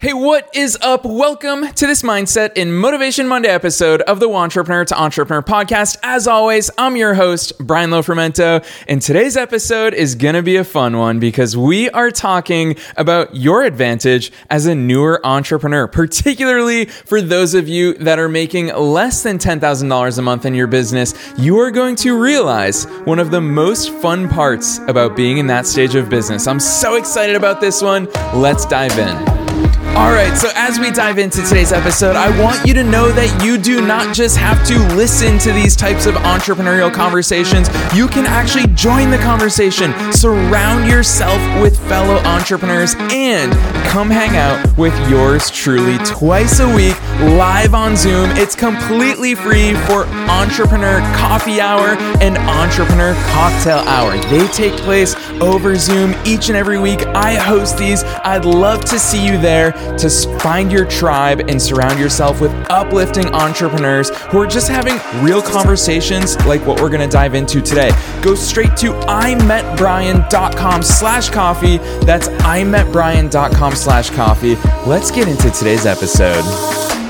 Hey, what is up? Welcome to this Mindset in Motivation Monday episode of the Entrepreneur to Entrepreneur podcast. As always, I'm your host, Brian Lofermento, and today's episode is gonna be a fun one because we are talking about your advantage as a newer entrepreneur, particularly for those of you that are making less than $10,000 a month in your business. You are going to realize one of the most fun parts about being in that stage of business. I'm so excited about this one. Let's dive in. All right, so as we dive into today's episode, I want you to know that you do not just have to listen to these types of entrepreneurial conversations. You can actually join the conversation, surround yourself with fellow entrepreneurs, and come hang out with yours truly twice a week live on Zoom. It's completely free for Entrepreneur Coffee Hour and Entrepreneur Cocktail Hour. They take place over Zoom each and every week. I host these. I'd love to see you there to find your tribe and surround yourself with uplifting entrepreneurs who are just having real conversations like what we're going to dive into today. Go straight to imetbrian.com slash coffee. That's imetbrian.com slash coffee. Let's get into today's episode.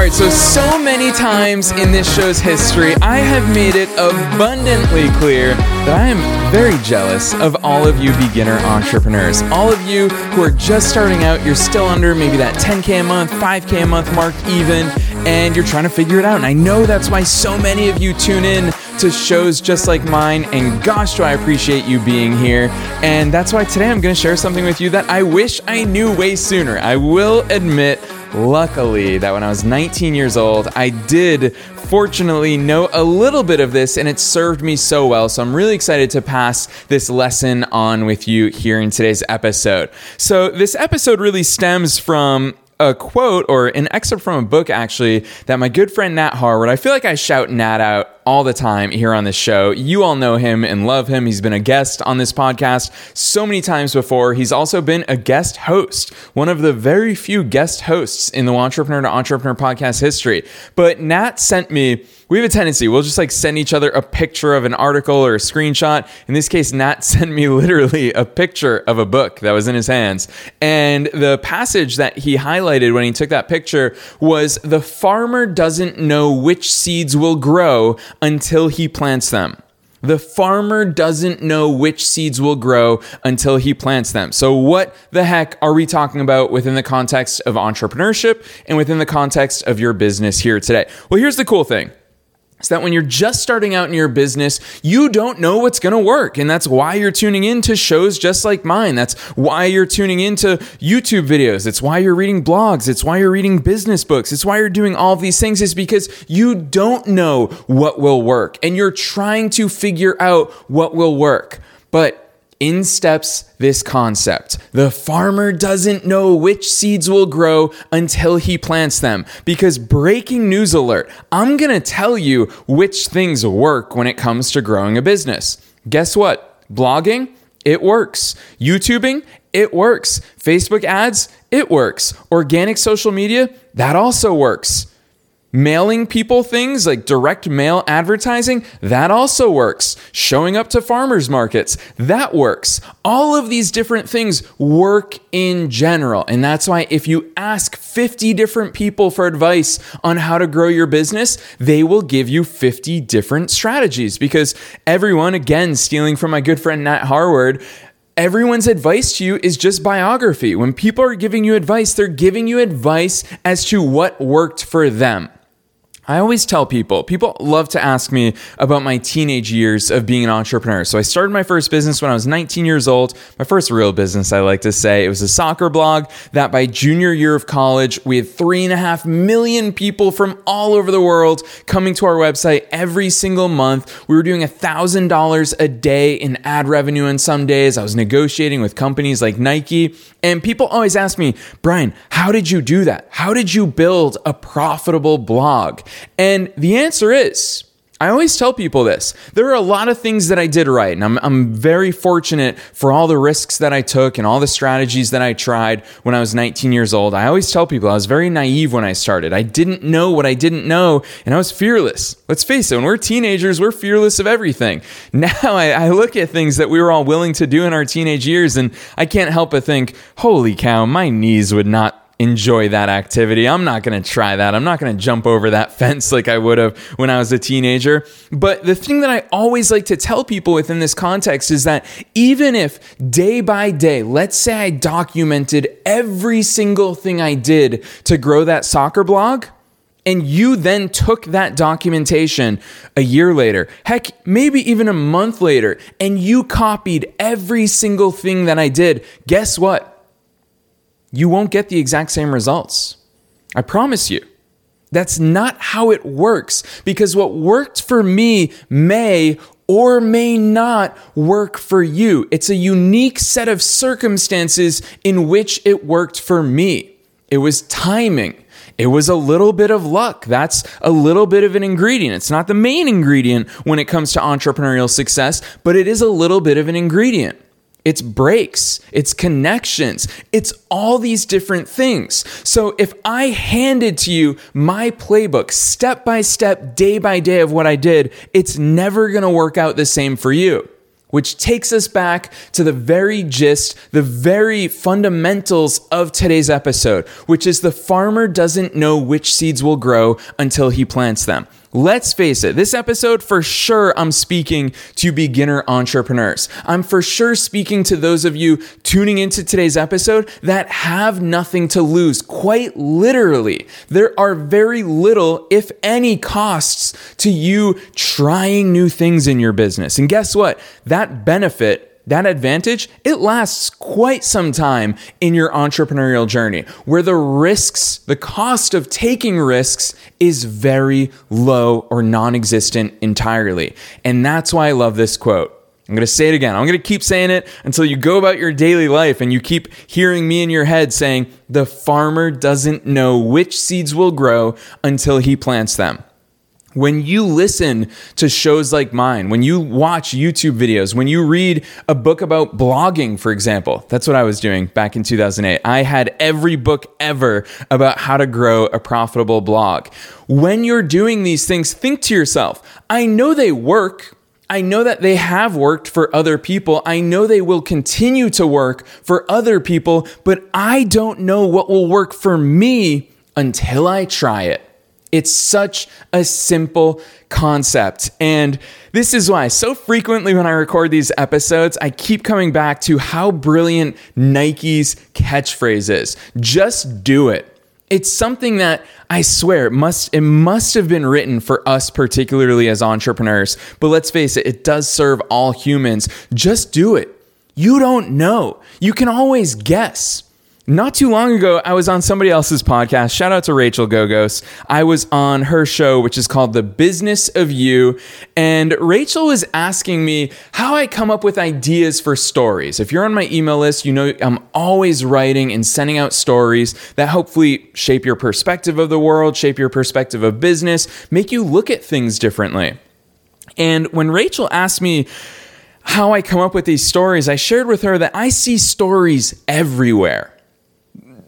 All right, so so many times in this show's history, I have made it abundantly clear that I am very jealous of all of you beginner entrepreneurs. All of you who are just starting out, you're still under maybe that 10K a month, 5K a month mark, even, and you're trying to figure it out. And I know that's why so many of you tune in to shows just like mine, and gosh, do I appreciate you being here. And that's why today I'm going to share something with you that I wish I knew way sooner. I will admit, luckily that when I was 19 years old, I did fortunately know a little bit of this and it served me so well. So I'm really excited to pass this lesson on with you here in today's episode. So this episode really stems from a quote or an excerpt from a book actually that my good friend Nat Harwood, I feel like I shout Nat out all the time here on this show. You all know him and love him. He's been a guest on this podcast so many times before. He's also been a guest host, one of the very few guest hosts in the Entrepreneur to Entrepreneur podcast history. But Nat sent me we have a tendency we'll just like send each other a picture of an article or a screenshot in this case nat sent me literally a picture of a book that was in his hands and the passage that he highlighted when he took that picture was the farmer doesn't know which seeds will grow until he plants them. The farmer doesn't know which seeds will grow until he plants them. So, what the heck are we talking about within the context of entrepreneurship and within the context of your business here today? Well, here's the cool thing is that when you're just starting out in your business, you don't know what's going to work. And that's why you're tuning into shows just like mine. That's why you're tuning into YouTube videos. It's why you're reading blogs. It's why you're reading business books. It's why you're doing all these things is because you don't know what will work and you're trying to figure out what will work. But in steps this concept. The farmer doesn't know which seeds will grow until he plants them. Because breaking news alert, I'm going to tell you which things work when it comes to growing a business. Guess what? Blogging, it works. YouTubing, it works. Facebook ads, it works. Organic social media, that also works. Mailing people things like direct mail advertising, that also works. Showing up to farmers markets, that works. All of these different things work in general. And that's why if you ask 50 different people for advice on how to grow your business, they will give you 50 different strategies because everyone, again, stealing from my good friend Nat Harwood, everyone's advice to you is just biography. When people are giving you advice, they're giving you advice as to what worked for them. I always tell people, people love to ask me about my teenage years of being an entrepreneur. So I started my first business when I was 19 years old. My first real business, I like to say. It was a soccer blog that by junior year of college, we had three and a half million people from all over the world coming to our website every single month. We were doing a thousand dollars a day in ad revenue on some days. I was negotiating with companies like Nike. And people always ask me, Brian, how did you do that? How did you build a profitable blog? And the answer is, I always tell people this. There are a lot of things that I did right, and I'm, I'm very fortunate for all the risks that I took and all the strategies that I tried when I was 19 years old. I always tell people I was very naive when I started. I didn't know what I didn't know, and I was fearless. Let's face it, when we're teenagers, we're fearless of everything. Now I, I look at things that we were all willing to do in our teenage years, and I can't help but think, holy cow, my knees would not enjoy that activity. I'm not going to try that. I'm not going to jump over that fence like I would have when I was a teenager. But the thing that I always like to tell people within this context is that even if day by day, let's say I documented every single thing I did to grow that soccer blog, and you then took that documentation a year later, heck, maybe even a month later, and you copied every single thing that I did, guess what? You won't get the exact same results. I promise you. That's not how it works because what worked for me may or may not work for you. It's a unique set of circumstances in which it worked for me. It was timing. It was a little bit of luck. That's a little bit of an ingredient. It's not the main ingredient when it comes to entrepreneurial success, but it is a little bit of an ingredient. It's breaks, it's connections, it's all these different things. So if I handed to you my playbook, step by step, day by day of what I did, it's never gonna work out the same for you which takes us back to the very gist, the very fundamentals of today's episode, which is the farmer doesn't know which seeds will grow until he plants them. Let's face it, this episode for sure I'm speaking to beginner entrepreneurs. I'm for sure speaking to those of you tuning into today's episode that have nothing to lose. Quite literally, there are very little, if any, costs to you trying new things in your business. And guess what? That benefit that advantage, it lasts quite some time in your entrepreneurial journey where the risks, the cost of taking risks is very low or non existent entirely. And that's why I love this quote. I'm going to say it again. I'm going to keep saying it until you go about your daily life and you keep hearing me in your head saying, the farmer doesn't know which seeds will grow until he plants them. When you listen to shows like mine, when you watch YouTube videos, when you read a book about blogging, for example, that's what I was doing back in 2008. I had every book ever about how to grow a profitable blog. When you're doing these things, think to yourself, I know they work. I know that they have worked for other people. I know they will continue to work for other people, but I don't know what will work for me until I try it. It's such a simple concept. And this is why so frequently when I record these episodes, I keep coming back to how brilliant Nike's catchphrase is. Just do it. It's something that I swear it must it must have been written for us particularly as entrepreneurs. But let's face it, it does serve all humans. Just do it. You don't know. You can always guess. Not too long ago, I was on somebody else's podcast. Shout out to Rachel Gogos. I was on her show, which is called The Business of You. And Rachel was asking me how I come up with ideas for stories. If you're on my email list, you know I'm always writing and sending out stories that hopefully shape your perspective of the world, shape your perspective of business, make you look at things differently. And when Rachel asked me, how I come up with these stories, I shared with her that I see stories everywhere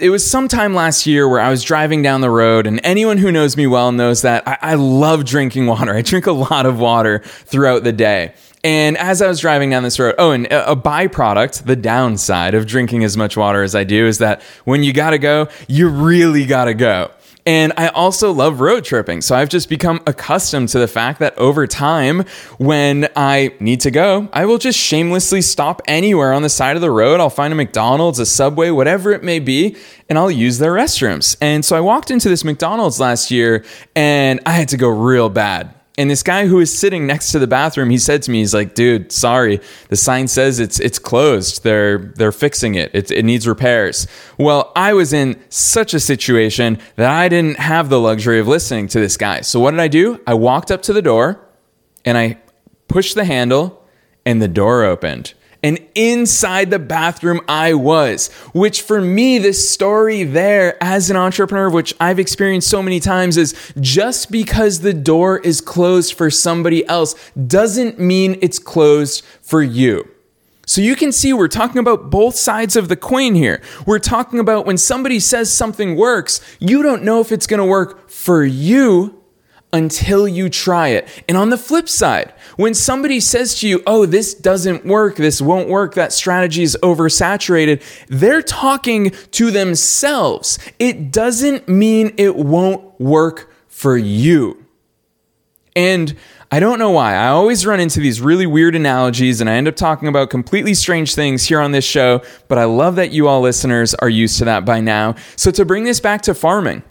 it was sometime last year where I was driving down the road, and anyone who knows me well knows that I, I, love drinking water. I drink a lot of water throughout the day. And as I was driving down this road, oh, and a, byproduct, the downside of drinking as much water as I do is that when you gotta go, you really gotta go. And I also love road tripping. So I've just become accustomed to the fact that over time, when I need to go, I will just shamelessly stop anywhere on the side of the road. I'll find a McDonald's, a Subway, whatever it may be, and I'll use their restrooms. And so I walked into this McDonald's last year and I had to go real bad. And this guy who is sitting next to the bathroom, he said to me, he's like, dude, sorry. The sign says it's it's closed. They're they're fixing it. It, it needs repairs. Well, I was in such a situation that I didn't have the luxury of listening to this guy. So what did I do? I walked up to the door and I pushed the handle and the door opened and inside the bathroom I was. Which for me, this story there as an entrepreneur, which I've experienced so many times, is just because the door is closed for somebody else doesn't mean it's closed for you. So you can see we're talking about both sides of the coin here. We're talking about when somebody says something works, you don't know if it's going to work for you until you try it. And on the flip side, when somebody says to you, oh, this doesn't work, this won't work, that strategy is oversaturated, they're talking to themselves. It doesn't mean it won't work for you. And I don't know why. I always run into these really weird analogies and I end up talking about completely strange things here on this show, but I love that you all listeners are used to that by now. So to bring this back to farming,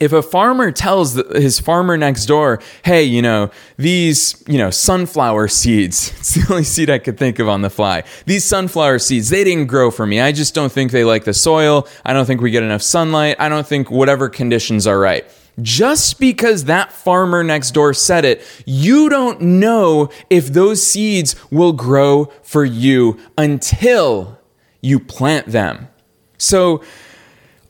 if a farmer tells his farmer next door, hey, you know, these, you know, sunflower seeds, it's the only seed I could think of on the fly. These sunflower seeds, they didn't grow for me. I just don't think they like the soil. I don't think we get enough sunlight. I don't think whatever conditions are right. Just because that farmer next door said it, you don't know if those seeds will grow for you until you plant them. So,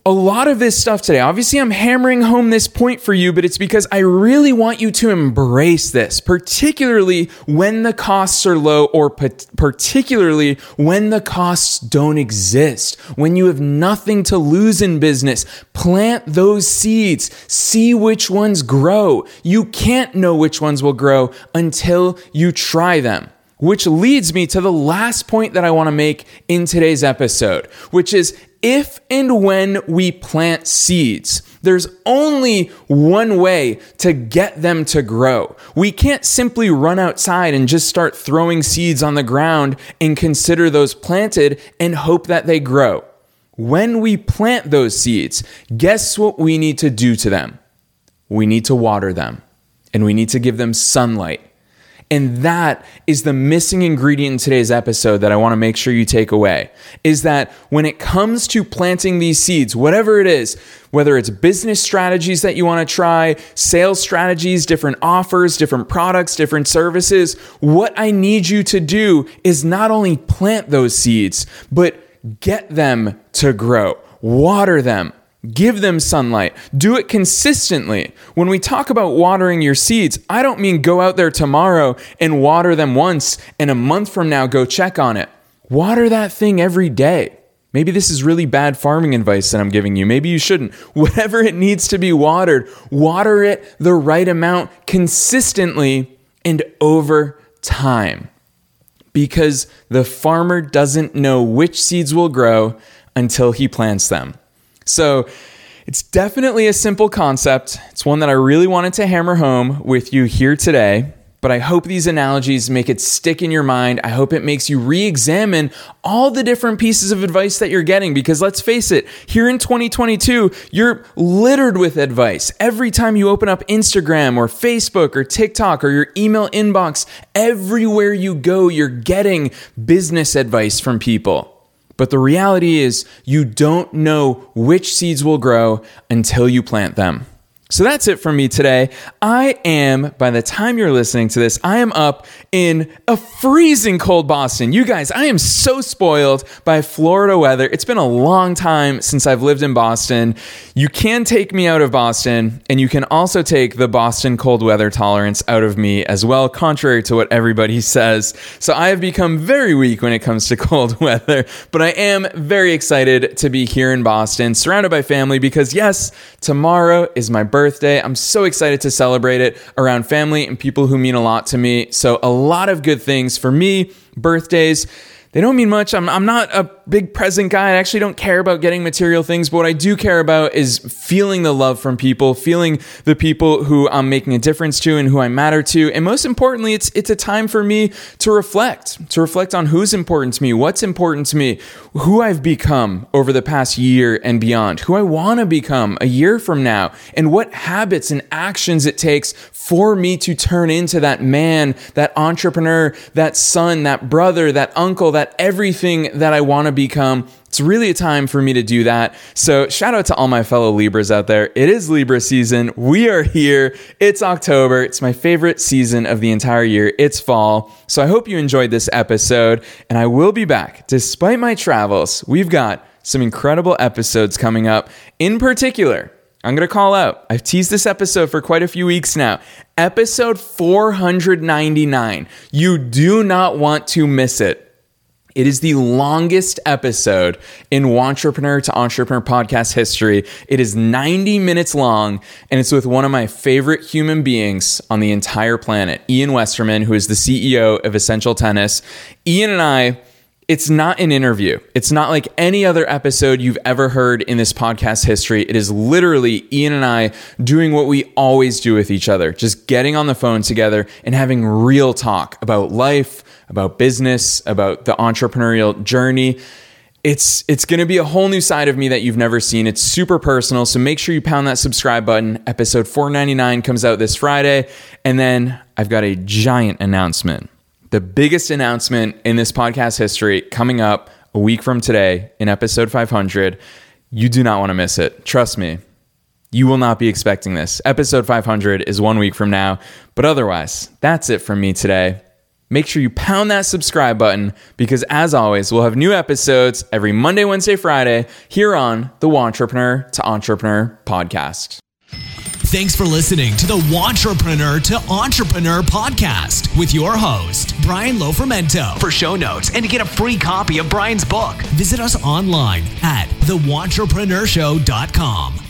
a lot of this stuff today. Obviously, I'm hammering home this point for you, but it's because I really want you to embrace this, particularly when the costs are low or particularly when the costs don't exist. When you have nothing to lose in business, plant those seeds, see which ones grow. You can't know which ones will grow until you try them. Which leads me to the last point that I want to make in today's episode, which is if and when we plant seeds, there's only one way to get them to grow. We can't simply run outside and just start throwing seeds on the ground and consider those planted and hope that they grow. When we plant those seeds, guess what we need to do to them? We need to water them and we need to give them sunlight and that is the missing ingredient in today's episode that I want to make sure you take away is that when it comes to planting these seeds, whatever it is, whether it's business strategies that you want to try, sales strategies, different offers, different products, different services, what I need you to do is not only plant those seeds, but get them to grow, water them, Give them sunlight. Do it consistently. When we talk about watering your seeds, I don't mean go out there tomorrow and water them once and a month from now go check on it. Water that thing every day. Maybe this is really bad farming advice that I'm giving you. Maybe you shouldn't. Whatever it needs to be watered, water it the right amount consistently and over time. Because the farmer doesn't know which seeds will grow until he plants them. So it's definitely a simple concept. It's one that I really wanted to hammer home with you here today. But I hope these analogies make it stick in your mind. I hope it makes you re examine all the different pieces of advice that you're getting. Because let's face it, here in 2022, you're littered with advice. Every time you open up Instagram or Facebook or TikTok or your email inbox, everywhere you go, you're getting business advice from people. But the reality is, you don't know which seeds will grow until you plant them. So that's it for me today. I am, by the time you're listening to this, I am up in a freezing cold Boston. You guys, I am so spoiled by Florida weather. It's been a long time since I've lived in Boston. You can take me out of Boston, and you can also take the Boston cold weather tolerance out of me as well, contrary to what everybody says. So I have become very weak when it comes to cold weather, but I am very excited to be here in Boston, surrounded by family, because yes, tomorrow is my birthday birthday. I'm so excited to celebrate it around family and people who mean a lot to me. So, a lot of good things for me, birthdays they don't mean much. I'm, I'm not a big present guy. I actually don't care about getting material things, but what I do care about is feeling the love from people, feeling the people who I'm making a difference to and who I matter to. And most importantly, it's it's a time for me to reflect, to reflect on who's important to me, what's important to me, who I've become over the past year and beyond, who I want to become a year from now, and what habits and actions it takes for me to turn into that man, that entrepreneur, that son, that brother, that uncle, that everything that I want to become. It's really a time for me to do that. So, shout out to all my fellow Libras out there. It is Libra season. We are here. It's October. It's my favorite season of the entire year. It's fall. So, I hope you enjoyed this episode, and I will be back. Despite my travels, we've got some incredible episodes coming up. In particular, I'm going to call out. I've teased this episode for quite a few weeks now. Episode 499. You do not want to miss it. It is the longest episode in Entrepreneur to Entrepreneur podcast history. It is 90 minutes long, and it's with one of my favorite human beings on the entire planet, Ian Westermann, who is the CEO of Essential Tennis. Ian and I it's not an interview. It's not like any other episode you've ever heard in this podcast history. It is literally Ian and I doing what we always do with each other, just getting on the phone together and having real talk about life, about business, about the entrepreneurial journey. It's it's going to be a whole new side of me that you've never seen. It's super personal, so make sure you pound that subscribe button. Episode 499 comes out this Friday, and then I've got a giant announcement the biggest announcement in this podcast history coming up a week from today in episode 500. You do not want to miss it. Trust me. You will not be expecting this. Episode 500 is one week from now. But otherwise, that's it from me today. Make sure you pound that subscribe button because, as always, we'll have new episodes every Monday, Wednesday, Friday here on the Entrepreneur to Entrepreneur podcast. Thanks for listening to the Entrepreneur to Entrepreneur podcast with your host, Brian Lofermento. For show notes and to get a free copy of Brian's book, visit us online at theentrepreneurshow.com.